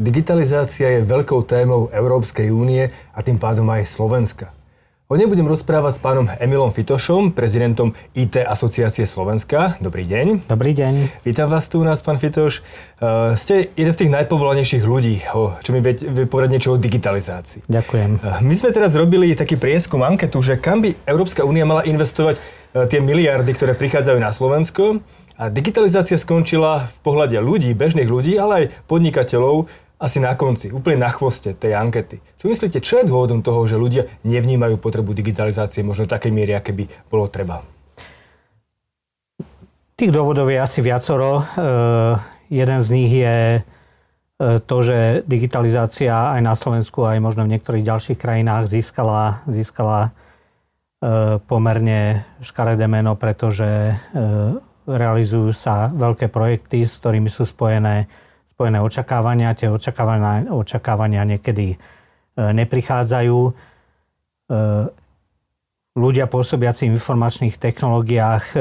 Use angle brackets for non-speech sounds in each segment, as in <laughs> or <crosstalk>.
Digitalizácia je veľkou témou Európskej únie a tým pádom aj Slovenska. O nej budem rozprávať s pánom Emilom Fitošom, prezidentom IT Asociácie Slovenska. Dobrý deň. Dobrý deň. Vítam vás tu u nás, pán Fitoš. Uh, ste jeden z tých najpovolanejších ľudí, o, čo mi vie, vie povedať niečo o digitalizácii. Ďakujem. Uh, my sme teraz robili taký prieskum, anketu, že kam by Európska únia mala investovať uh, tie miliardy, ktoré prichádzajú na Slovensko. A digitalizácia skončila v pohľade ľudí, bežných ľudí, ale aj podnikateľov asi na konci, úplne na chvoste tej ankety. Čo myslíte, čo je dôvodom toho, že ľudia nevnímajú potrebu digitalizácie možno v takej miere, aké by bolo treba? Tých dôvodov je asi viacoro. E, jeden z nich je e, to, že digitalizácia aj na Slovensku, aj možno v niektorých ďalších krajinách získala, získala e, pomerne škaredé meno, pretože e, realizujú sa veľké projekty, s ktorými sú spojené spojené očakávania. Tie očakávania, očakávania niekedy e, neprichádzajú. E, ľudia pôsobiaci v informačných technológiách e,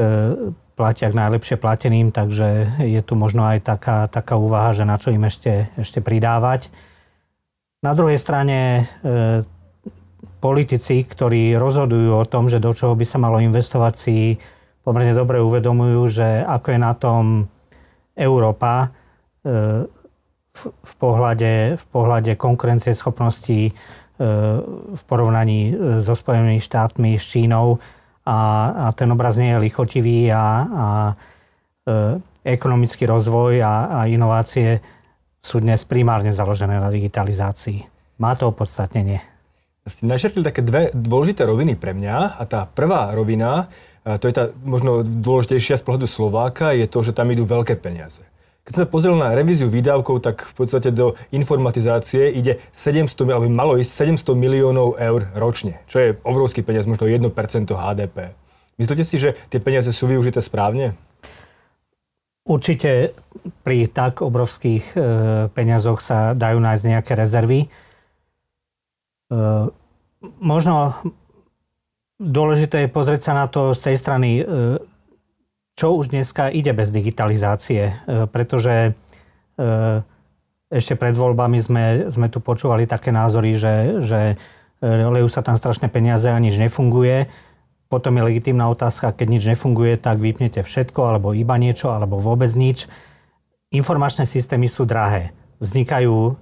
platia k najlepšie plateným, takže je tu možno aj taká, taká úvaha, že na čo im ešte, ešte pridávať. Na druhej strane politici, ktorí rozhodujú o tom, že do čoho by sa malo investovať, si pomerne dobre uvedomujú, že ako je na tom Európa, v pohľade, v pohľade konkurencieschopnosti e, v porovnaní e, so Spojenými štátmi, s Čínou a, a ten obraz nie je lichotivý a, a e, ekonomický rozvoj a, a inovácie sú dnes primárne založené na digitalizácii. Má to opodstatnenie. Ste načrtli také dve dôležité roviny pre mňa a tá prvá rovina, to je tá možno dôležitejšia z pohľadu Slováka, je to, že tam idú veľké peniaze. Keď sa pozrel na revíziu výdavkov, tak v podstate do informatizácie ide 700, alebo malo ísť 700 miliónov eur ročne, čo je obrovský peniaz, možno 1% HDP. Myslíte si, že tie peniaze sú využité správne? Určite pri tak obrovských e, peniazoch sa dajú nájsť nejaké rezervy. E, možno dôležité je pozrieť sa na to z tej strany, e, čo už dneska ide bez digitalizácie, e, pretože e, ešte pred voľbami sme, sme tu počúvali také názory, že, že lejú sa tam strašné peniaze a nič nefunguje. Potom je legitímna otázka, keď nič nefunguje, tak vypnete všetko, alebo iba niečo, alebo vôbec nič. Informačné systémy sú drahé. Vznikajú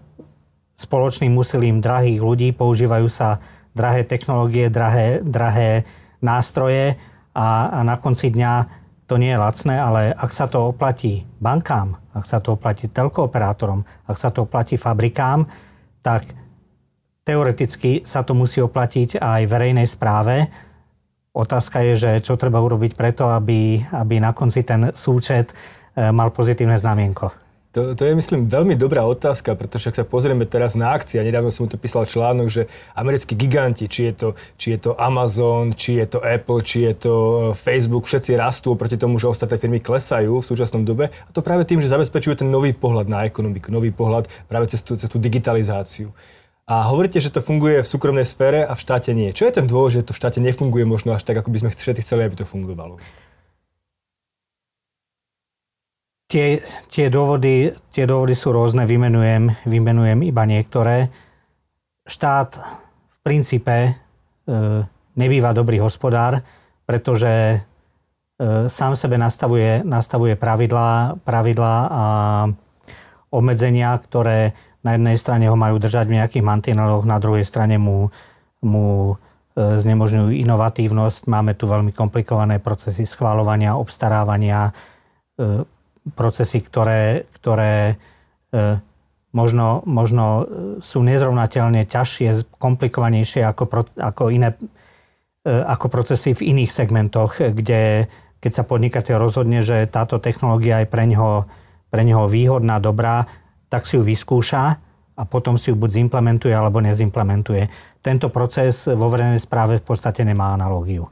spoločným úsilím drahých ľudí, používajú sa drahé technológie, drahé, drahé nástroje a, a na konci dňa to nie je lacné, ale ak sa to oplatí bankám, ak sa to oplatí telkooperátorom, ak sa to oplatí fabrikám, tak teoreticky sa to musí oplatiť aj verejnej správe. Otázka je, že čo treba urobiť preto, aby, aby na konci ten súčet eh, mal pozitívne znamienko. To, to je, myslím, veľmi dobrá otázka, pretože ak sa pozrieme teraz na akcie, a nedávno som to písal článok, že americkí giganti, či je, to, či je to Amazon, či je to Apple, či je to e, Facebook, všetci rastú oproti tomu, že ostatné firmy klesajú v súčasnom dobe. A to práve tým, že zabezpečujú ten nový pohľad na ekonomiku, nový pohľad práve cez tú, cez tú digitalizáciu. A hovoríte, že to funguje v súkromnej sfére a v štáte nie. Čo je ten dôvod, že to v štáte nefunguje možno až tak, ako by sme všetci chceli, aby to fungovalo? Tie, tie, dôvody, tie dôvody sú rôzne, vymenujem, vymenujem iba niektoré. Štát v princípe e, nebýva dobrý hospodár, pretože e, sám sebe nastavuje, nastavuje pravidlá, pravidlá a obmedzenia, ktoré na jednej strane ho majú držať v nejakých mantineloch, na druhej strane mu, mu e, znemožňujú inovatívnosť. Máme tu veľmi komplikované procesy schváľovania, obstarávania, e, procesy, ktoré, ktoré e, možno, možno sú nezrovnateľne ťažšie, komplikovanejšie ako, ako iné e, ako procesy v iných segmentoch, kde keď sa podnikateľ rozhodne, že táto technológia je pre neho, pre neho výhodná, dobrá, tak si ju vyskúša a potom si ju buď zimplementuje alebo nezimplementuje. Tento proces vo verejnej správe v podstate nemá analógiu.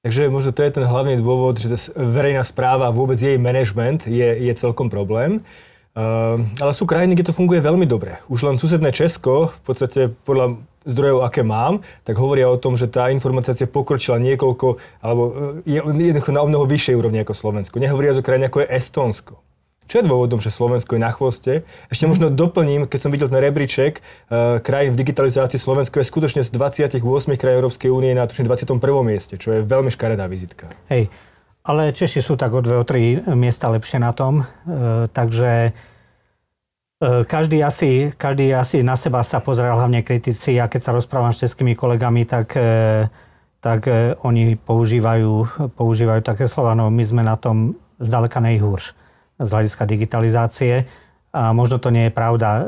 Takže možno to je ten hlavný dôvod, že verejná správa a vôbec jej management je, je celkom problém. Uh, ale sú krajiny, kde to funguje veľmi dobre. Už len susedné Česko, v podstate podľa zdrojov, aké mám, tak hovoria o tom, že tá informácia pokročila niekoľko, alebo je jednoducho na mnoho vyššej úrovni ako Slovensko. Nehovoria o krajine ako je Estonsko. Čo je dôvodom, že Slovensko je na chvoste? Ešte možno doplním, keď som videl ten rebríček uh, krajín v digitalizácii, Slovensko je skutočne z 28 krajín Európskej únie na tuším 21. mieste, čo je veľmi škaredá vizitka. Hej, ale Češi sú tak o dve, o tri miesta lepšie na tom, uh, takže uh, každý asi, každý asi na seba sa pozrel, hlavne kritici, a keď sa rozprávam s českými kolegami, tak tak oni používajú, používajú také slova, no my sme na tom zďaleka nejhúrš z hľadiska digitalizácie. A možno to nie je pravda. E,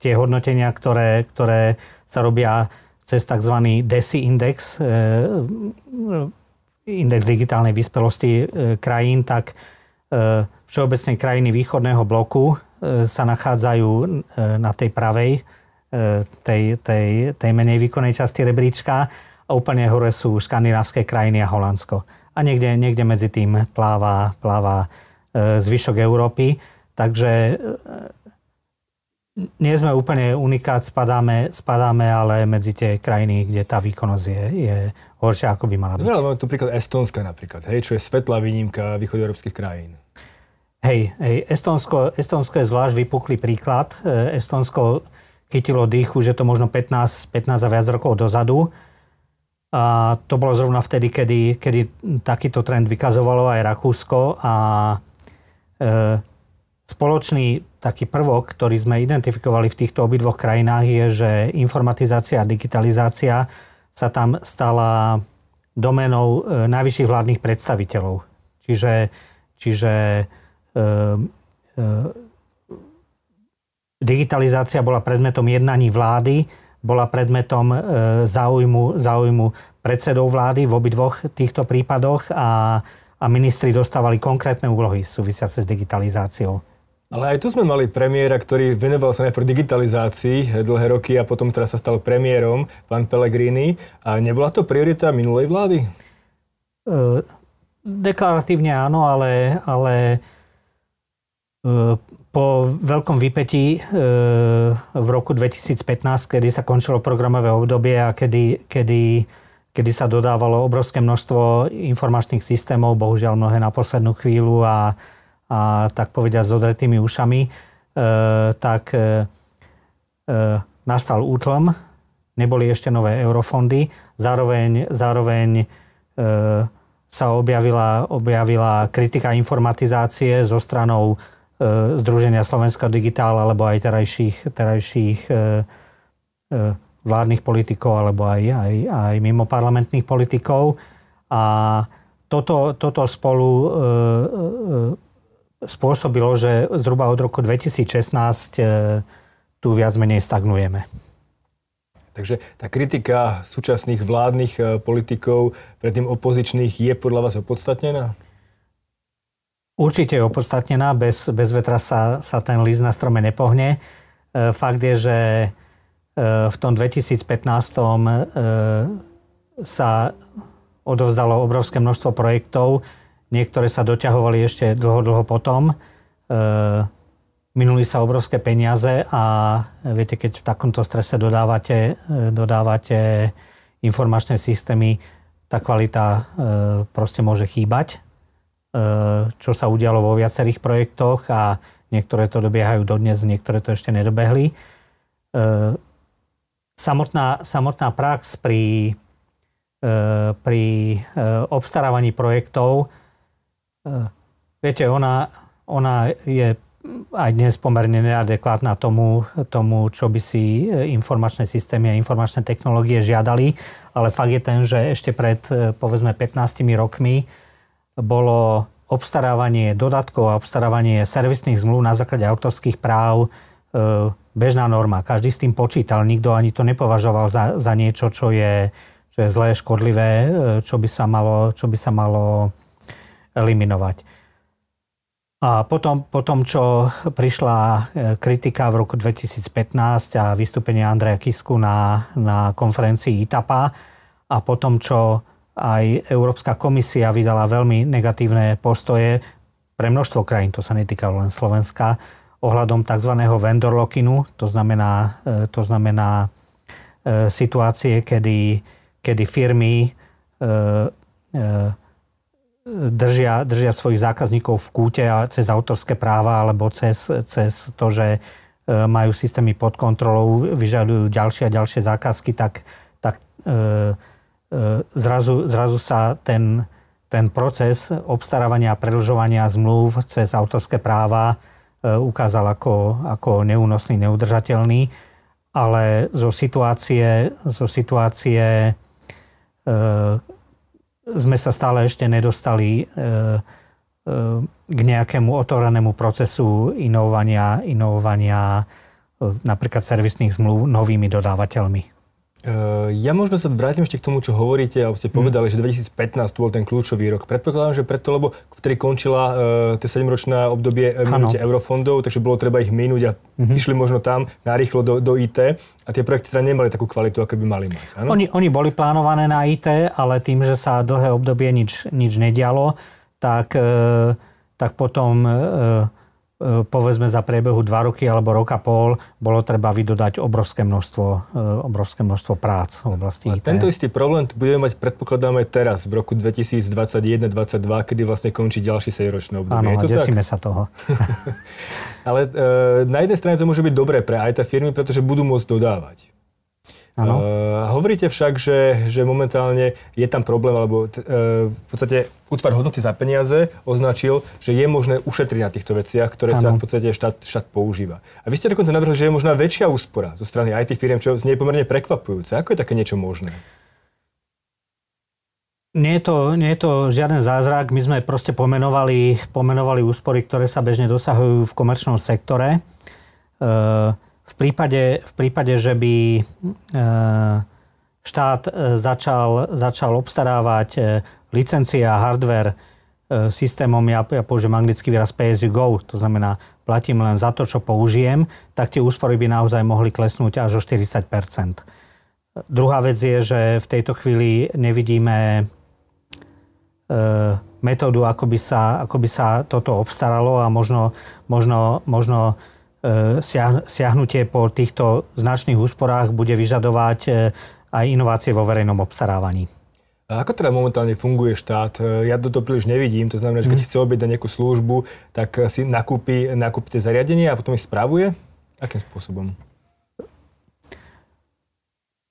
tie hodnotenia, ktoré, ktoré sa robia cez tzv. DESI index, e, index digitálnej vyspelosti e, krajín, tak všeobecne krajiny východného bloku sa nachádzajú na tej pravej, tej, tej, tej menej výkonnej časti rebríčka a úplne hore sú škandinávské krajiny a Holandsko. A niekde, niekde medzi tým pláva, pláva E, zvyšok Európy. Takže e, nie sme úplne unikát, spadáme, spadáme ale medzi tie krajiny, kde tá výkonnosť je, je horšia, ako by mala byť. No, máme tu príklad Estonska napríklad, hej, čo je svetlá výnimka európskych krajín. Hej, hej Estonsko, Estonsko je zvlášť vypuklý príklad. E, Estonsko chytilo dých už je to možno 15, 15 a viac rokov dozadu. A to bolo zrovna vtedy, kedy, kedy takýto trend vykazovalo aj Rakúsko a E, spoločný taký prvok, ktorý sme identifikovali v týchto obidvoch krajinách je, že informatizácia a digitalizácia sa tam stala domenou e, najvyšších vládnych predstaviteľov. Čiže, čiže e, e, digitalizácia bola predmetom jednaní vlády, bola predmetom e, záujmu, záujmu predsedov vlády v obidvoch týchto prípadoch a a ministri dostávali konkrétne úlohy súvisiace s digitalizáciou. Ale aj tu sme mali premiéra, ktorý venoval sa najprv digitalizácii dlhé roky a potom teraz sa stal premiérom, pán Pellegrini. A nebola to priorita minulej vlády? E, deklaratívne áno, ale, ale e, po veľkom vypetí e, v roku 2015, kedy sa končilo programové obdobie a kedy, kedy kedy sa dodávalo obrovské množstvo informačných systémov, bohužiaľ mnohé na poslednú chvíľu a, a tak povediať s odretými ušami, e, tak e, e, nastal útlm, neboli ešte nové eurofondy, zároveň, zároveň e, sa objavila, objavila kritika informatizácie zo stranou e, Združenia Slovenska digitál alebo aj terajších, terajších e, e, vládnych politikov alebo aj, aj, aj mimo parlamentných politikov. A toto, toto spolu e, e, spôsobilo, že zhruba od roku 2016 e, tu viac menej stagnujeme. Takže tá kritika súčasných vládnych e, politikov, predtým opozičných, je podľa vás opodstatnená? Určite je opodstatnená. Bez, bez vetra sa, sa ten líst na strome nepohne. E, fakt je, že v tom 2015 e, sa odovzdalo obrovské množstvo projektov, niektoré sa doťahovali ešte dlho, dlho potom. E, minuli sa obrovské peniaze a viete, keď v takomto strese dodávate, dodávate informačné systémy, tá kvalita proste môže chýbať, čo sa udialo vo viacerých projektoch a niektoré to dobiehajú dodnes, niektoré to ešte nedobehli samotná, samotná prax pri, e, pri e, obstarávaní projektov, e, viete, ona, ona je aj dnes pomerne neadekvátna tomu, tomu, čo by si informačné systémy a informačné technológie žiadali, ale fakt je ten, že ešte pred povedzme 15 rokmi bolo obstarávanie dodatkov a obstarávanie servisných zmluv na základe autorských práv bežná norma. Každý s tým počítal, nikto ani to nepovažoval za, za niečo, čo je, čo je zlé, škodlivé, e, čo by sa malo, čo by sa malo eliminovať. A potom, potom, čo prišla e, kritika v roku 2015 a vystúpenie Andreja Kisku na, na konferencii ITAPA a potom, čo aj Európska komisia vydala veľmi negatívne postoje pre množstvo krajín, to sa netýkalo len Slovenska, ohľadom tzv. vendor lockinu, to znamená, e, to znamená e, situácie, kedy, kedy firmy e, držia, držia svojich zákazníkov v kúte cez autorské práva alebo cez, cez to, že majú systémy pod kontrolou, vyžadujú ďalšie a ďalšie zákazky, tak, tak zrazu, zrazu sa ten, ten proces obstarávania a predlžovania zmluv cez autorské práva ukázal ako, ako neúnosný, neudržateľný, ale zo situácie, zo situácie e, sme sa stále ešte nedostali e, k nejakému otvorenému procesu inovovania, inovovania e, napríklad servisných zmluv novými dodávateľmi. Uh, ja možno sa vrátim ešte k tomu, čo hovoríte, alebo ste povedali, mm. že 2015 to bol ten kľúčový rok. Predpokladám, že preto, lebo vtedy končila uh, tie 7-ročné obdobie minutie eurofondov, takže bolo treba ich minúť a mm-hmm. išli možno tam narýchlo do, do IT a tie projekty teda nemali takú kvalitu, ako by mali mať. Oni, oni boli plánované na IT, ale tým, že sa dlhé obdobie nič, nič nedialo, tak, e, tak potom e, povedzme za priebehu dva roky alebo roka pol bolo treba vydodať obrovské množstvo, obrovské množstvo prác v oblasti IT. Tento istý problém budeme mať predpokladáme teraz v roku 2021-2022, kedy vlastne končí ďalší sejročné obdobie. Áno, to desíme tak? sa toho. <laughs> Ale e, na jednej strane to môže byť dobré pre IT firmy, pretože budú môcť dodávať. Uh, hovoríte však, že, že momentálne je tam problém, alebo uh, v podstate útvar hodnoty za peniaze označil, že je možné ušetriť na týchto veciach, ktoré ano. sa v podstate štát, štát používa. A vy ste dokonca navrhli, že je možná väčšia úspora zo strany IT firiem, čo znie pomerne prekvapujúce. Ako je také niečo možné? Nie je, to, nie je to žiaden zázrak. My sme proste pomenovali, pomenovali úspory, ktoré sa bežne dosahujú v komerčnom sektore. Uh, v prípade, v prípade že by e, štát e, začal, začal obstarávať e, licencie a hardware systémom, ja, ja použijem anglický výraz go, to znamená, platím len za to, čo použijem, tak tie úspory by naozaj mohli klesnúť až o 40% Druhá vec je, že v tejto chvíli nevidíme metódu, ako by sa, ako by sa toto obstaralo a možno, možno, možno E, siahnutie po týchto značných úsporách bude vyžadovať e, aj inovácie vo verejnom obstarávaní. A ako teda momentálne funguje štát? E, ja to príliš nevidím, to znamená, že keď mm. chce objednať nejakú službu, tak si nakúpi, nakúpi tie zariadenie a potom ich spravuje? Akým spôsobom?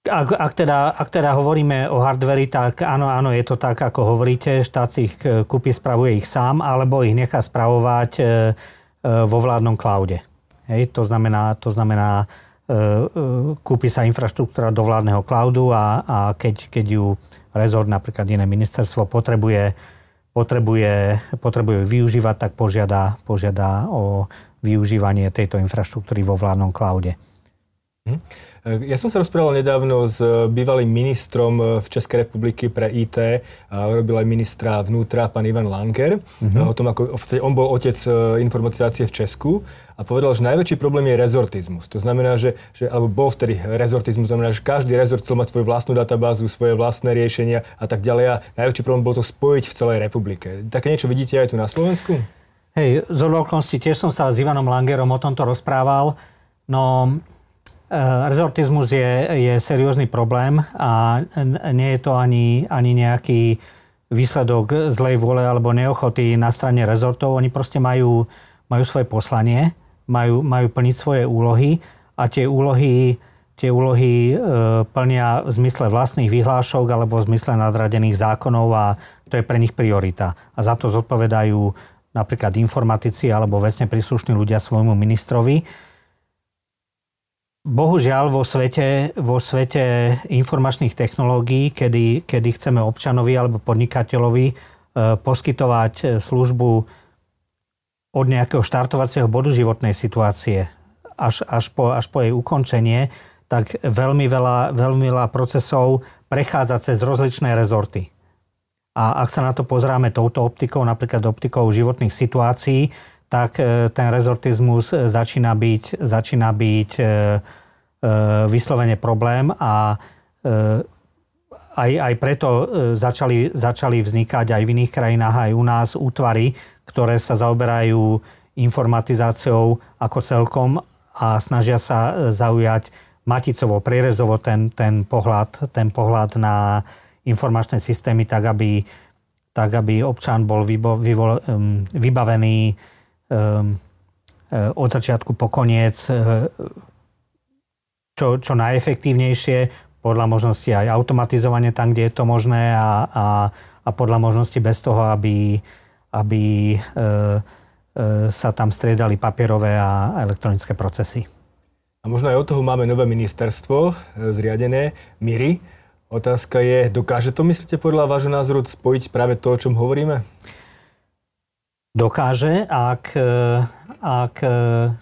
Ak, ak, teda, ak teda hovoríme o hardveri, tak áno, áno, je to tak, ako hovoríte. Štát si ich kúpi, spravuje ich sám, alebo ich nechá spravovať vo vládnom cloude. Hej, to znamená, to znamená e, e, kúpi sa infraštruktúra do vládneho cloudu a, a keď, keď ju rezort, napríklad iné ministerstvo, potrebuje, potrebuje, potrebuje využívať, tak požiada, požiada o využívanie tejto infraštruktúry vo vládnom cloude. Hm. Ja som sa rozprával nedávno s bývalým ministrom v Českej republiky pre IT, a robil aj ministra vnútra, pán Ivan Lanker, uh-huh. o tom, ako on bol otec e, informatizácie v Česku a povedal, že najväčší problém je rezortizmus. To znamená, že, že alebo bol vtedy rezortizmus, znamená, že každý rezort chcel mať svoju vlastnú databázu, svoje vlastné riešenia a tak ďalej a najväčší problém bol to spojiť v celej republike. Také niečo vidíte aj tu na Slovensku? Hej, z okolností tiež som sa s Ivanom Langerom o tomto rozprával. No, rezortizmus je, je seriózny problém a nie je to ani, ani nejaký výsledok zlej vôle alebo neochoty na strane rezortov. Oni proste majú, majú svoje poslanie, majú, majú plniť svoje úlohy a tie úlohy, tie úlohy e, plnia v zmysle vlastných vyhlášok alebo v zmysle nadradených zákonov a to je pre nich priorita. A za to zodpovedajú napríklad informatici alebo vecne príslušní ľudia svojmu ministrovi Bohužiaľ vo svete, vo svete informačných technológií, kedy, kedy chceme občanovi alebo podnikateľovi e, poskytovať e, službu od nejakého štartovacieho bodu životnej situácie až, až, po, až po jej ukončenie, tak veľmi veľa, veľmi veľa procesov prechádza cez rozličné rezorty. A ak sa na to pozráme touto optikou, napríklad optikou životných situácií, tak e, ten rezortizmus začína byť, začína byť e, e, vyslovene problém a aj, aj preto začali, začali vznikať aj v iných krajinách, aj u nás útvary, ktoré sa zaoberajú informatizáciou ako celkom a snažia sa zaujať maticovo, prierezovo ten, ten, pohľad, ten pohľad na informačné systémy, tak aby tak aby občan bol vybo, vyvo, vybavený od začiatku po koniec čo, čo najefektívnejšie, podľa možnosti aj automatizovanie tam, kde je to možné a, a, a podľa možnosti bez toho, aby, aby e, e, sa tam striedali papierové a elektronické procesy. A možno aj od toho máme nové ministerstvo zriadené, MIRI. Otázka je, dokáže to, myslíte, podľa vášho názoru spojiť práve to, o čom hovoríme? Dokáže, ak, e, ak e,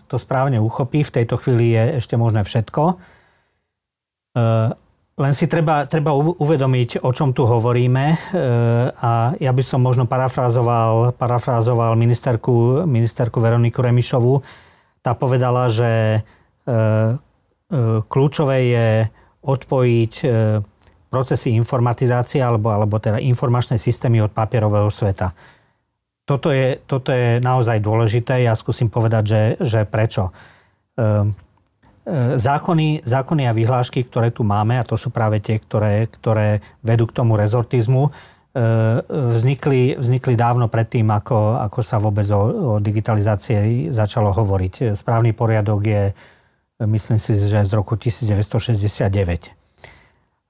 to správne uchopí. V tejto chvíli je ešte možné všetko. Len si treba, treba uvedomiť, o čom tu hovoríme a ja by som možno parafrázoval, parafrázoval ministerku, ministerku Veroniku Remišovu. Tá povedala, že kľúčové je odpojiť procesy informatizácie alebo, alebo teda informačné systémy od papierového sveta. Toto je, toto je naozaj dôležité. Ja skúsim povedať, že, že prečo. Ehm, e, zákony, zákony a vyhlášky, ktoré tu máme, a to sú práve tie, ktoré, ktoré vedú k tomu rezortizmu, e, vznikli, vznikli dávno predtým, ako, ako sa vôbec o, o digitalizácii začalo hovoriť. Správny poriadok je, myslím si, že z roku 1969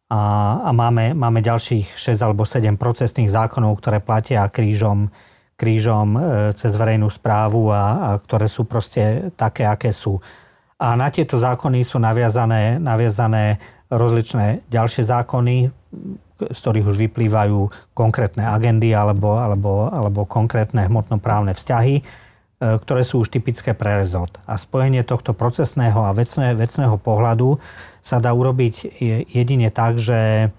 a, a máme, máme ďalších 6 alebo 7 procesných zákonov, ktoré platia krížom, krížom e, cez verejnú správu a, a ktoré sú proste také, aké sú. A na tieto zákony sú naviazané, naviazané rozličné ďalšie zákony, z ktorých už vyplývajú konkrétne agendy alebo, alebo, alebo konkrétne hmotnoprávne vzťahy, e, ktoré sú už typické pre rezort. A spojenie tohto procesného a vecné, vecného pohľadu sa dá urobiť jedine tak, že,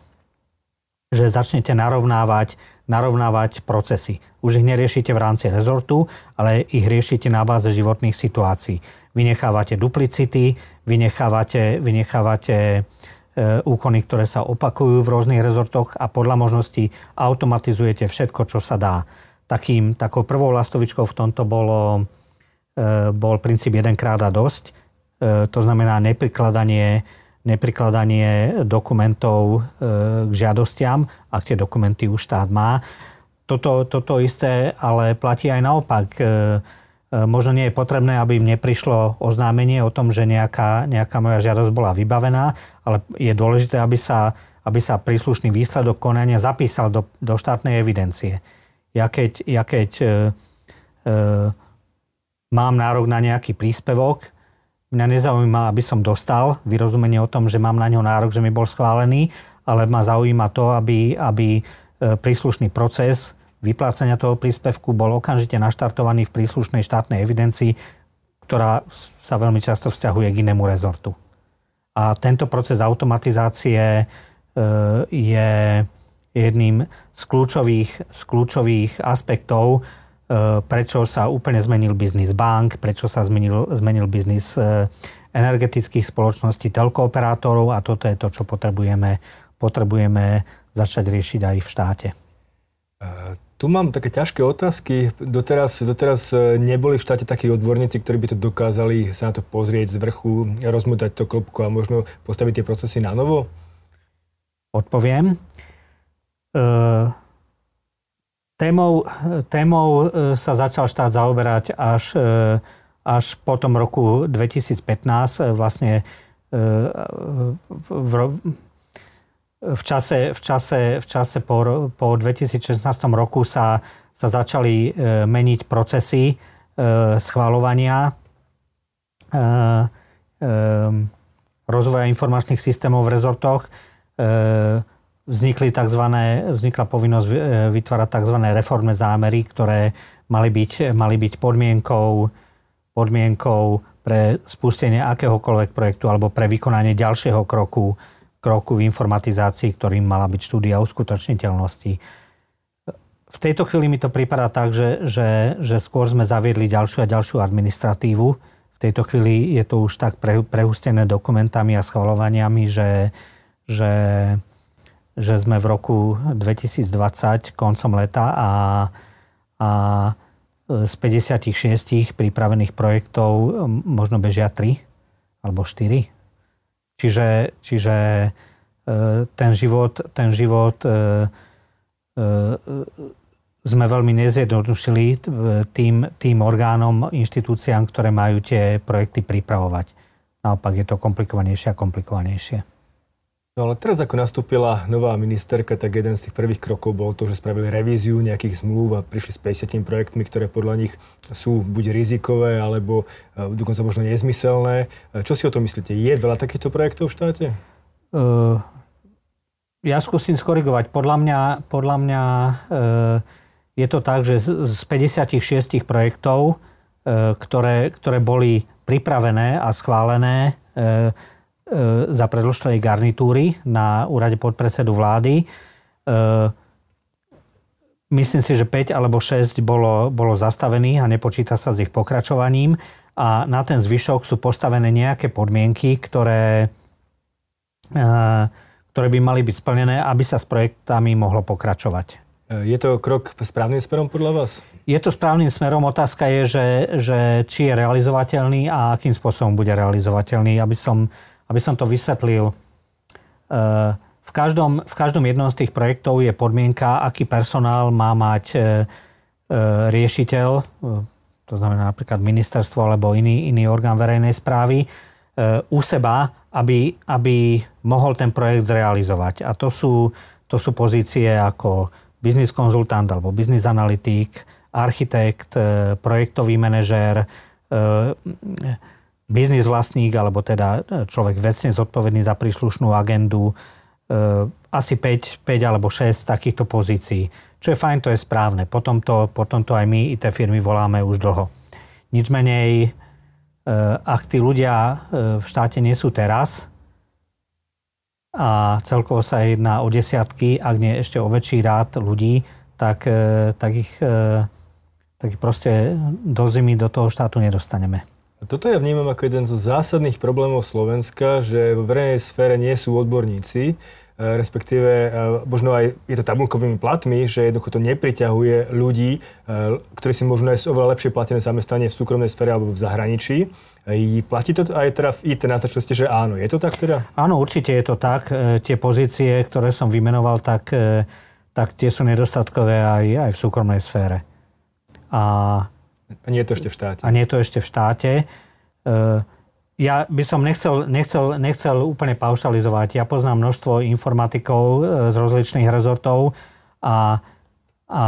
že začnete narovnávať, narovnávať procesy. Už ich neriešite v rámci rezortu, ale ich riešite na báze životných situácií. Vynechávate duplicity, vynechávate, vynechávate e, úkony, ktoré sa opakujú v rôznych rezortoch a podľa možností automatizujete všetko, čo sa dá. Takým, takou prvou lastovičkou v tomto bolo, e, bol princíp jedenkrát a dosť. E, to znamená neprikladanie neprikladanie dokumentov e, k žiadostiam, ak tie dokumenty už štát má. Toto, toto isté ale platí aj naopak. E, e, možno nie je potrebné, aby mne prišlo oznámenie o tom, že nejaká, nejaká moja žiadosť bola vybavená, ale je dôležité, aby sa, aby sa príslušný výsledok konania zapísal do, do štátnej evidencie. Ja keď, ja keď e, e, mám nárok na nejaký príspevok, Mňa nezaujíma, aby som dostal vyrozumenie o tom, že mám na ňo nárok, že mi bol schválený, ale ma zaujíma to, aby, aby e, príslušný proces vyplácania toho príspevku bol okamžite naštartovaný v príslušnej štátnej evidencii, ktorá sa veľmi často vzťahuje k inému rezortu. A tento proces automatizácie e, je jedným z kľúčových, z kľúčových aspektov prečo sa úplne zmenil biznis bank, prečo sa zmenil, zmenil biznis eh, energetických spoločností, telkooperátorov a toto je to, čo potrebujeme, potrebujeme začať riešiť aj v štáte. Uh, tu mám také ťažké otázky. Doteraz, doteraz neboli v štáte takí odborníci, ktorí by to dokázali sa na to pozrieť z vrchu, rozmutať to klopku a možno postaviť tie procesy na novo? Odpoviem. Uh, Témou, témou e, sa začal štát zaoberať až, e, až po tom roku 2015. E, vlastne v, v čase, v čase, v čase po, po 2016 roku sa, sa začali meniť procesy schváľovania rozvoja informačných systémov v rezortoch vznikli tzv., vznikla povinnosť e, vytvárať tzv. reformné zámery, ktoré mali byť, mali byť podmienkou, podmienkou pre spustenie akéhokoľvek projektu alebo pre vykonanie ďalšieho kroku, kroku v informatizácii, ktorým mala byť štúdia uskutočniteľnosti. V tejto chvíli mi to prípada tak, že, že, že skôr sme zaviedli ďalšiu a ďalšiu administratívu. V tejto chvíli je to už tak pre, prehustené dokumentami a schvalovaniami, že, že že sme v roku 2020 koncom leta a, a z 56 pripravených projektov možno bežia 3 alebo 4. Čiže, čiže e, ten život, ten život e, e, sme veľmi nezjednodušili tým, tým orgánom, inštitúciám, ktoré majú tie projekty pripravovať. Naopak je to komplikovanejšie a komplikovanejšie. No ale teraz, ako nastúpila nová ministerka, tak jeden z tých prvých krokov bol to, že spravili revíziu nejakých zmluv a prišli s 50 projektmi, ktoré podľa nich sú buď rizikové, alebo e, dokonca možno nezmyselné. E, čo si o tom myslíte? Je veľa takýchto projektov v štáte? Uh, ja skúsim skorigovať. Podľa mňa, podľa mňa uh, je to tak, že z 56 projektov, e, ktoré, ktoré boli pripravené a schválené e, za predložnej garnitúry na úrade podpredsedu vlády, myslím si, že 5 alebo 6 bolo, bolo zastavených a nepočíta sa s ich pokračovaním a na ten zvyšok sú postavené nejaké podmienky, ktoré, ktoré by mali byť splnené, aby sa s projektami mohlo pokračovať. Je to krok správnym smerom podľa vás? Je to správnym smerom. Otázka je, že, že či je realizovateľný a akým spôsobom bude realizovateľný. Aby som, aby som to vysvetlil. Eh, v každom, v každom jednom z tých projektov je podmienka, aký personál má mať eh, riešiteľ, to znamená napríklad ministerstvo alebo iný, iný orgán verejnej správy, u seba, aby, aby mohol ten projekt zrealizovať. A to sú, to sú pozície ako biznis konzultant alebo biznis analytik, architekt, projektový manažér, biznis vlastník alebo teda človek vecne zodpovedný za príslušnú agendu. E, asi 5, 5 alebo 6 takýchto pozícií. Čo je fajn, to je správne. Potom to, potom to aj my, IT firmy, voláme už dlho. Nič menej, ak tí ľudia v štáte nie sú teraz, a celkovo sa jedná o desiatky, ak nie ešte o väčší rád ľudí, tak, e, tak, ich, e, tak ich proste do zimy do toho štátu nedostaneme. Toto ja vnímam ako jeden zo zásadných problémov Slovenska, že v verejnej sfére nie sú odborníci, E, respektíve e, možno aj je to tabulkovými platmi, že jednoducho to nepriťahuje ľudí, e, ktorí si môžu nájsť oveľa lepšie platené zamestnanie v súkromnej sfére alebo v zahraničí. Platí to aj teda v IT, naznačili ste, že áno. Je to tak teda? Áno, určite je to tak. Tie pozície, ktoré som vymenoval, tak, tak tie sú nedostatkové aj, aj v súkromnej sfére. A, a nie je to ešte v štáte. A nie je to ešte v štáte ja by som nechcel, nechcel, nechcel úplne paušalizovať. Ja poznám množstvo informatikov e, z rozličných rezortov a, a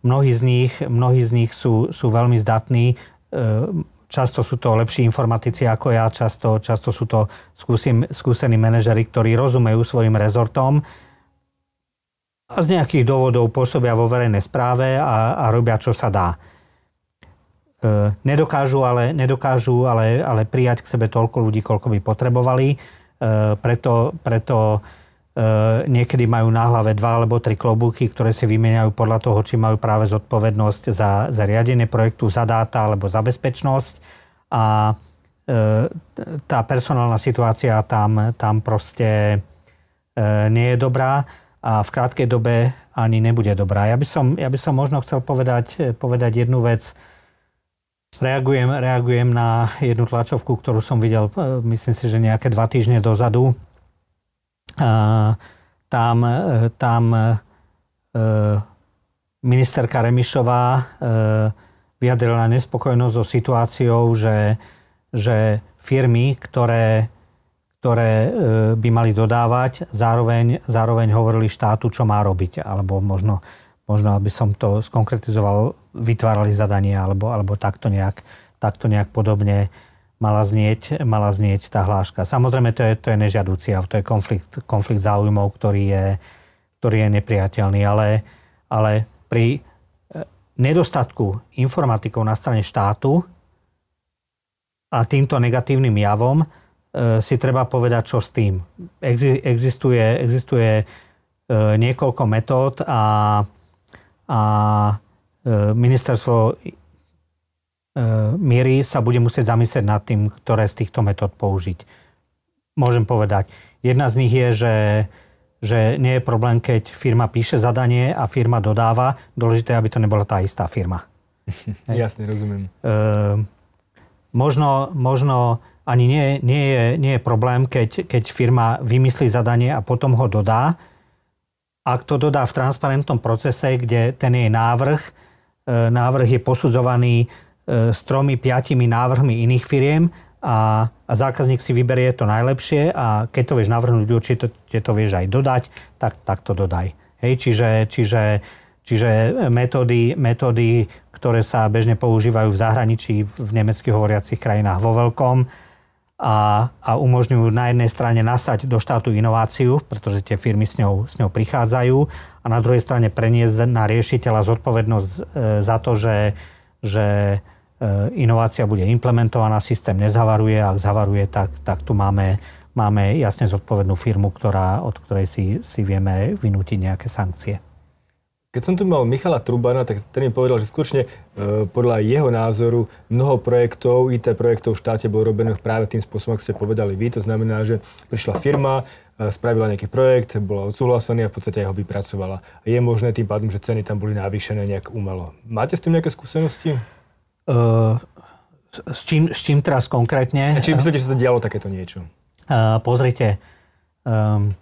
mnohí z nich, mnohí z nich sú, sú veľmi zdatní. E, často sú to lepší informatici ako ja, často, často sú to skúsim, skúsení manažery, ktorí rozumejú svojim rezortom a z nejakých dôvodov pôsobia vo verejnej správe a, a robia, čo sa dá. E, nedokážu ale, nedokážu ale, ale prijať k sebe toľko ľudí, koľko by potrebovali. E, preto, preto e, niekedy majú na hlave dva alebo tri klobúky, ktoré si vymeniajú podľa toho, či majú práve zodpovednosť za, za riadenie projektu, za dáta alebo za bezpečnosť. A tá personálna situácia tam, tam proste nie je dobrá a v krátkej dobe ani nebude dobrá. Ja by som, ja by som možno chcel povedať, povedať jednu vec, Reagujem, reagujem na jednu tlačovku, ktorú som videl, e, myslím si, že nejaké dva týždne dozadu. Tam, e, tam ministerka Remišová vyjadrila nespokojnosť so situáciou, že, že firmy, ktoré, ktoré by mali dodávať, zároveň, zároveň hovorili štátu, čo má robiť. Alebo možno, možno aby som to skonkretizoval, vytvárali zadania alebo, alebo takto, nejak, takto nejak podobne mala znieť, mala znieť tá hláška. Samozrejme, to je, to je nežiadúci to je konflikt, konflikt záujmov, ktorý je, ktorý je nepriateľný, ale, ale pri e, nedostatku informatikov na strane štátu a týmto negatívnym javom e, si treba povedať, čo s tým. Existuje, existuje e, niekoľko metód a, a E, ministerstvo e, miery sa bude musieť zamyslieť nad tým, ktoré z týchto metód použiť. Môžem povedať. Jedna z nich je, že, že nie je problém, keď firma píše zadanie a firma dodáva. Dôležité, aby to nebola tá istá firma. <laughs> Jasne, rozumiem. E, možno, možno ani nie, nie, je, nie je problém, keď, keď firma vymyslí zadanie a potom ho dodá, ak to dodá v transparentnom procese, kde ten jej návrh, e, návrh je posudzovaný e, s tromi, piatimi návrhmi iných firiem a, a zákazník si vyberie to najlepšie a keď to vieš navrhnúť, určite to vieš aj dodať, tak, tak to dodaj. Hej, čiže, čiže, čiže metódy, metódy, ktoré sa bežne používajú v zahraničí, v nemecky hovoriacich krajinách vo veľkom, a, a umožňujú na jednej strane nasať do štátu inováciu, pretože tie firmy s ňou, s ňou prichádzajú a na druhej strane preniesť na riešiteľa zodpovednosť e, za to, že, že e, inovácia bude implementovaná, systém nezavaruje a ak zavaruje, tak, tak tu máme, máme jasne zodpovednú firmu, ktorá, od ktorej si, si vieme vynútiť nejaké sankcie. Keď som tu mal Michala Trubana, tak ten mi povedal, že skutočne e, podľa jeho názoru mnoho projektov, IT projektov v štáte bolo robených práve tým spôsobom, ako ste povedali vy. To znamená, že prišla firma, e, spravila nejaký projekt, bol odsúhlasený a v podstate ho vypracovala. A je možné tým pádom, že ceny tam boli navýšené nejak umelo. Máte s tým nejaké skúsenosti? Uh, s, čím, s čím teraz konkrétne? A či myslíte, že sa to dialo takéto niečo? Uh, pozrite, um,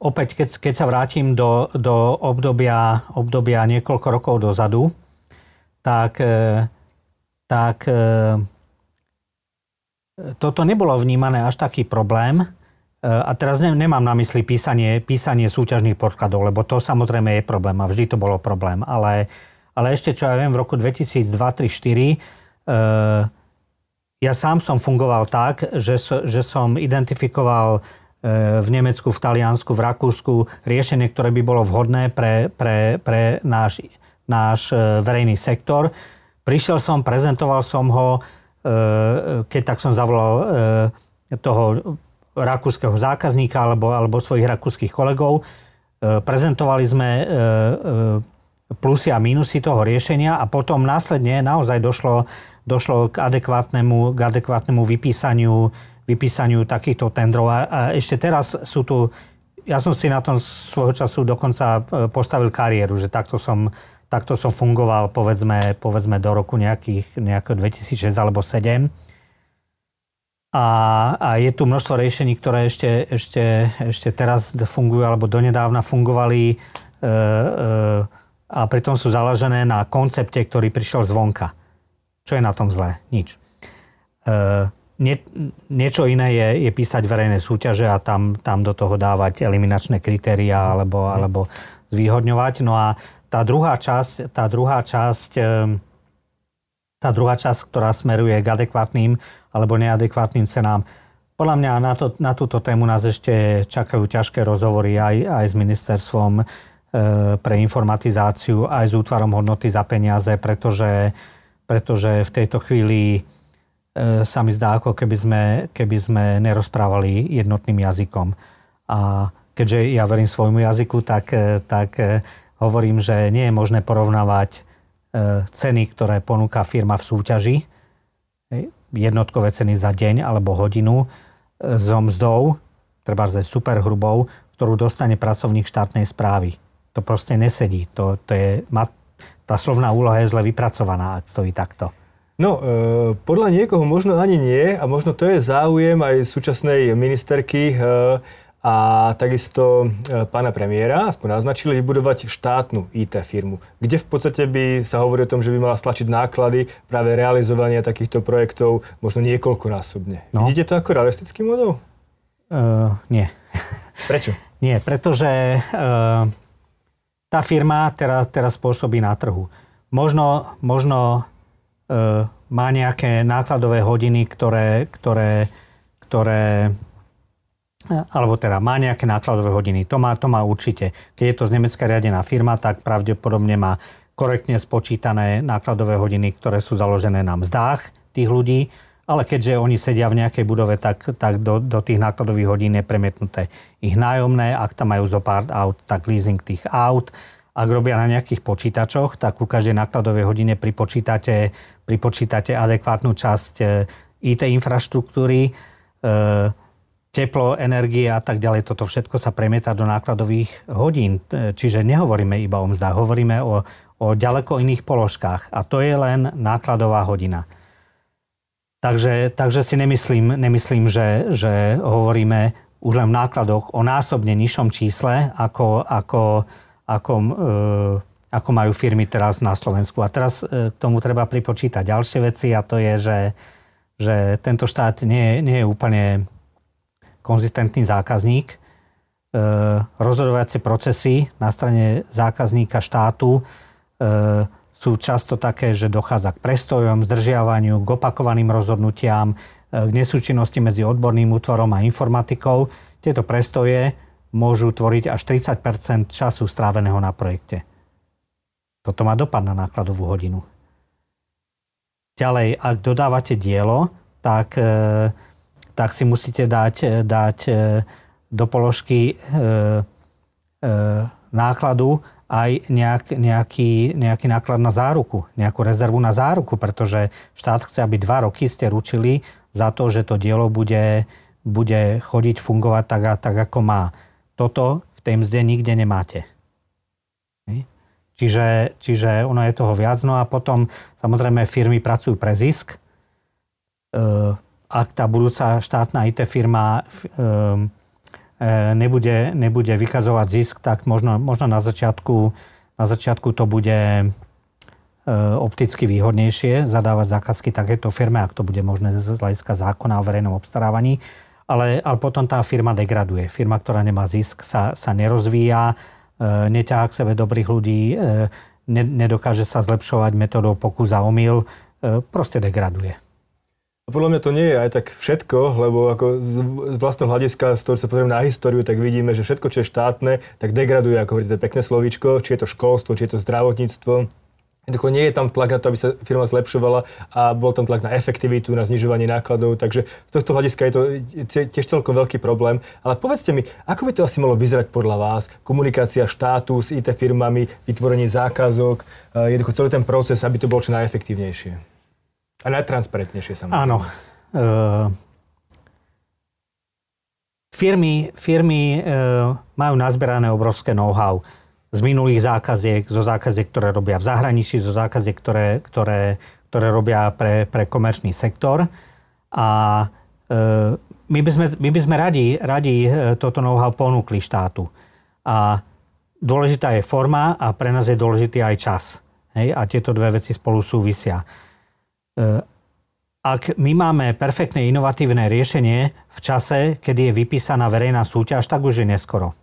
opäť, keď, keď sa vrátim do, do obdobia, obdobia niekoľko rokov dozadu, tak, e, tak e, toto nebolo vnímané až taký problém. E, a teraz nemám na mysli písanie, písanie súťažných podkladov, lebo to samozrejme je problém a vždy to bolo problém. Ale, ale ešte, čo ja viem, v roku 2002 2003 ja sám som fungoval tak, že, že som identifikoval v Nemecku, v Taliansku, v Rakúsku riešenie, ktoré by bolo vhodné pre, pre, pre náš, náš e, verejný sektor. Prišiel som, prezentoval som ho, e, keď tak som zavolal toho rakúskeho zákazníka alebo, alebo svojich rakúskych kolegov. Prezentovali sme plusy a minusy toho riešenia a potom následne naozaj došlo, došlo k adekvátnemu, k adekvátnemu vypísaniu vypísaniu takýchto tendrov. A ešte teraz sú tu, ja som si na tom svojho času dokonca e, postavil kariéru, že takto som, takto som fungoval povedzme, povedzme do roku nejakých, nejakého 2006 alebo 2007. A, a je tu množstvo riešení, ktoré ešte, ešte, ešte teraz fungujú alebo donedávna fungovali e, e, a pritom sú založené na koncepte, ktorý prišiel zvonka. Čo je na tom zlé? Nič. E, Nie, niečo iné je, je písať verejné súťaže a tam, tam do toho dávať eliminačné kritériá alebo, mhm. alebo zvýhodňovať. No a tá druhá časť, tá druhá časť, ehm, tá druhá časť, ktorá smeruje k adekvátnym alebo neadekvátnym cenám, podľa mňa na, to, na túto tému nás ešte čakajú ťažké rozhovory aj, aj s ministerstvom e, pre informatizáciu, aj s útvarom hodnoty za peniaze, pretože, pretože v tejto chvíli sa mi zdá, ako keby sme, keby sme nerozprávali jednotným jazykom. A keďže ja verím svojmu jazyku, tak, e, tak e, hovorím, že nie je možné porovnávať ceny, ktoré ponúka firma v súťaži, jednotkové ceny za deň alebo hodinu, so mzdou, treba za super hrubou, ktorú dostane pracovník štátnej správy. To proste nesedí. To, to je, tá slovná úloha je zle vypracovaná, ak stojí takto. No, e, podľa niekoho možno ani nie a možno to je záujem aj súčasnej ministerky e, a takisto e, pána premiéra, aspoň naznačili vybudovať štátnu IT firmu, kde v podstate by sa hovorí o tom, že by mala stlačiť náklady práve realizovania takýchto projektov možno niekoľkonásobne. No. Vidíte to ako realistický model? Uh, nie. Prečo? <laughs> nie, pretože uh, tá firma teraz, teraz pôsobí na trhu. Možno, možno má nejaké nákladové hodiny, ktoré, ktoré, ktoré e, alebo teda má nejaké nákladové hodiny. To má, to má určite. Keď je to z Nemecka riadená firma, tak pravdepodobne má korektne spočítané nákladové hodiny, ktoré sú založené na mzdách tých ľudí, ale keďže oni sedia v nejakej budove, tak, tak do, do tých nákladových hodín je premietnuté ich nájomné. Ak tam majú zo pár aut, tak leasing tých aut ak robia na nejakých počítačoch, tak ku každej nákladovej hodine pripočítate, pripočítate adekvátnu časť e, IT infraštruktúry, e, teplo, energie a tak ďalej. Toto všetko sa premieta do nákladových hodín. E, čiže nehovoríme iba o mzdách, hovoríme o, o ďaleko iných položkách. A to je len nákladová hodina. Takže, takže si nemyslím, nemyslím že, že hovoríme už len v nákladoch o násobne nižšom čísle, ako, ako, ako, e, ako majú firmy teraz na Slovensku. A teraz e, k tomu treba pripočítať ďalšie veci a to je, že, že tento štát nie, nie je úplne konzistentný zákazník. E, rozhodovacie procesy na strane zákazníka štátu sú často také, že dochádza k prestojom, zdržiavaniu, k opakovaným rozhodnutiam, k nesúčinnosti medzi odborným útvorom a informatikou. Tieto prestoje môžu tvoriť až 30% času stráveného na projekte. Toto má dopad na nákladovú hodinu. Ďalej, ak dodávate dielo, tak, e, tak si musíte dať, dať e, do položky e, nákladu aj nejak, nejaký, nejaký náklad na záruku, nejakú rezervu na záruku, pretože štát chce, aby dva roky ste ručili za to, že to dielo bude, bude chodiť, fungovať tak, tak, ako má. Toto v tej mzde nikde nemáte. Čiže, čiže ono je toho viac. No a potom samozrejme firmy pracujú pre zisk. E, ak tá budúca štátna IT firma e, e, nebude, nebude vykazovať zisk, tak možno, možno na, začiatku, na začiatku to bude opticky výhodnejšie zadávať zákazky takéto firme, ak to bude možné z hľadiska zákona o verejnom obstarávaní. Ale, ale potom tá firma degraduje. Firma, ktorá nemá zisk, sa, sa nerozvíja, e, neťahá k sebe dobrých ľudí, e, ne, nedokáže sa zlepšovať metodou pokus a omyl, e, proste degraduje. A podľa mňa to nie je aj tak všetko, lebo ako z vlastného hľadiska, z toho sa pozrieme na históriu, tak vidíme, že všetko, čo je štátne, tak degraduje, ako hovoríte, pekné slovíčko, či je to školstvo, či je to zdravotníctvo, Jednoducho nie je tam tlak na to, aby sa firma zlepšovala a bol tam tlak na efektivitu, na znižovanie nákladov, takže z tohto hľadiska je to tiež celkom veľký problém. Ale povedzte mi, ako by to asi malo vyzerať podľa vás? Komunikácia štátu s IT firmami, vytvorenie zákazok, eh, jednoducho celý ten proces, aby to bolo čo najefektívnejšie. A najtransparentnejšie samozrejme. Áno. Uh, firmy firmy uh, majú nazberané obrovské know-how z minulých zákaziek, zo zákaziek, ktoré robia v zahraničí, zo zákaziek, ktoré, ktoré, ktoré robia pre, pre komerčný sektor. A e, my, by sme, my by sme radi, radi e, toto know-how ponúkli štátu. A dôležitá je forma a pre nás je dôležitý aj čas. Hej? A tieto dve veci spolu súvisia. E, ak my máme perfektné inovatívne riešenie v čase, kedy je vypísaná verejná súťaž, tak už je neskoro.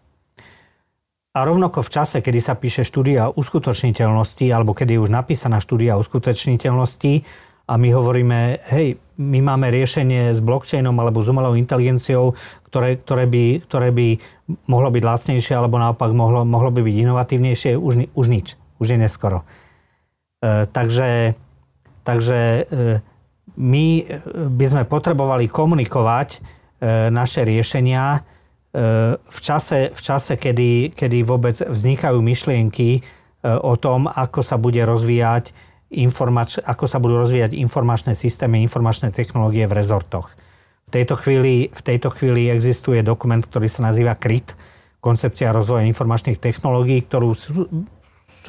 A rovnako v čase, kedy sa píše štúdia uskutočniteľnosti, alebo kedy je už napísaná štúdia uskutočniteľnosti a my hovoríme, hej, my máme riešenie s blockchainom alebo s umelou inteligenciou, ktoré, ktoré, by, ktoré by mohlo byť lacnejšie alebo naopak mohlo, mohlo by byť inovatívnejšie, už, už nič, už je neskoro. E, takže takže e, my by sme potrebovali komunikovať e, naše riešenia v čase, v čase kedy, kedy vôbec vznikajú myšlienky e, o tom, ako sa bude rozvíjať informač, ako sa budú rozvíjať informačné systémy, informačné technológie v rezortoch. V tejto chvíli, v tejto chvíli existuje dokument, ktorý sa nazýva KRIT, koncepcia rozvoja informačných technológií, ktorú sú,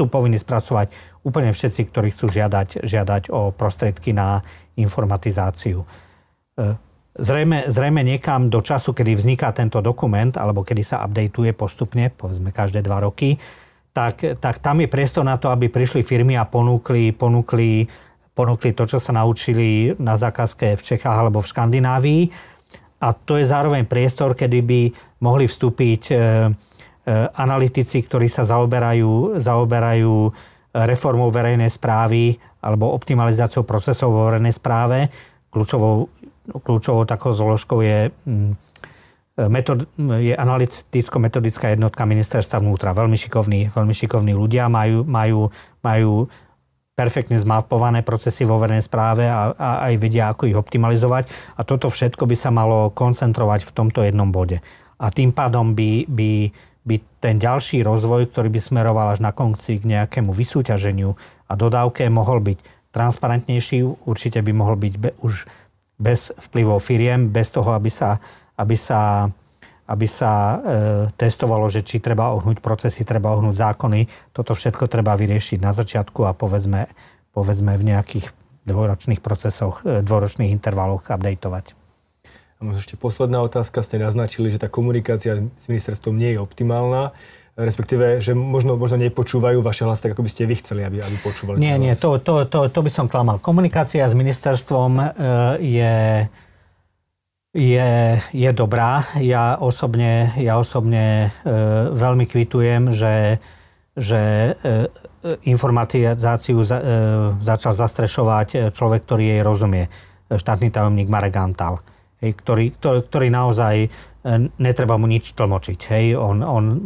povinni spracovať úplne všetci, ktorí chcú žiadať, žiadať o prostriedky na informatizáciu. E, Zrejme, zrejme niekam do času, kedy vzniká tento dokument, alebo kedy sa updateuje postupne, povedzme každé dva roky, tak, tak tam je priestor na to, aby prišli firmy a ponúkli, ponúkli, ponúkli to, čo sa naučili na zákazke v Čechách alebo v Škandinávii. A to je zároveň priestor, kedy by mohli vstúpiť e, e, analytici, ktorí sa zaoberajú, zaoberajú reformou verejnej správy alebo optimalizáciou procesov vo verejnej správe. Kľúčovou kľúčovou takou zložkou je, mm, metod, je analyticko-metodická jednotka ministerstva vnútra. Veľmi šikovní, veľmi šikovní ľudia majú, majú, majú perfektne zmapované procesy vo verejnej správe a, a aj vedia, ako ich optimalizovať. A toto všetko by sa malo koncentrovať v tomto jednom bode. A tým pádom by, by, by ten ďalší rozvoj, ktorý by smeroval až na konci k nejakému vysúťaženiu a dodávke, mohol byť transparentnejší, určite by mohol byť be, už bez vplyvov firiem, bez toho, aby sa, aby sa, aby sa e, testovalo, že či treba ohnúť procesy, treba ohnúť zákony. Toto všetko treba vyriešiť na začiatku a povedzme, povedzme v nejakých dvoročných procesoch, e, dvoročných intervaloch updateovať. možno ešte posledná otázka. Ste naznačili, že tá komunikácia s ministerstvom nie je optimálna respektíve, že možno, možno nepočúvajú vaše hlas tak, ako by ste vy chceli, aby, aby počúvali. Nie, nie, to, to, to, to by som klamal. Komunikácia s ministerstvom e, je, je, je dobrá. Ja osobne, ja osobne e, veľmi kvitujem, že, že e, informatizáciu za, začal zastrešovať človek, ktorý jej rozumie. Štátny tajomník Marek Antal, ktorý, ktorý, ktorý naozaj netreba mu nič tlmočiť. Hej? On, on e,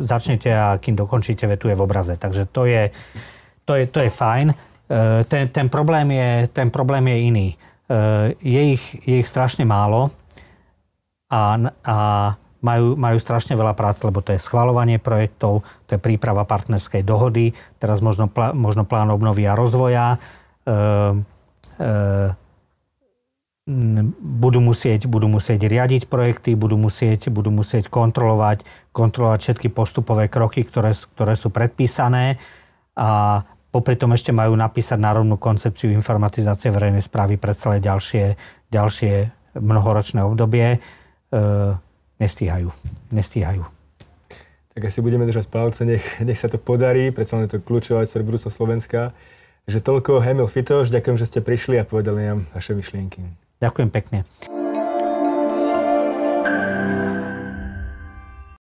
začnete a kým dokončíte vetu je v obraze. Takže to je, to je, to je fajn. E, ten, ten, problém je, ten problém je iný. E, je ich, je ich strašne málo a, a majú, majú strašne veľa práce, lebo to je schvalovanie projektov, to je príprava partnerskej dohody, teraz možno, možno plán obnovy a rozvoja, budú musieť, budú musieť riadiť projekty, budú musieť, budú musieť kontrolovať, kontrolovať všetky postupové kroky, ktoré, ktoré sú predpísané a popri tom ešte majú napísať národnú koncepciu informatizácie verejnej správy pre celé ďalšie, ďalšie mnohoročné obdobie. E, nestíhajú. Nestíhajú. Tak asi budeme držať palce, nech, nech sa to podarí, predsa len je to kľúčová vec pre budúcnosť Slovenska. Že toľko Hemil Fitoš, ďakujem, že ste prišli a povedali nám vaše myšlienky. Ďakujem pekne.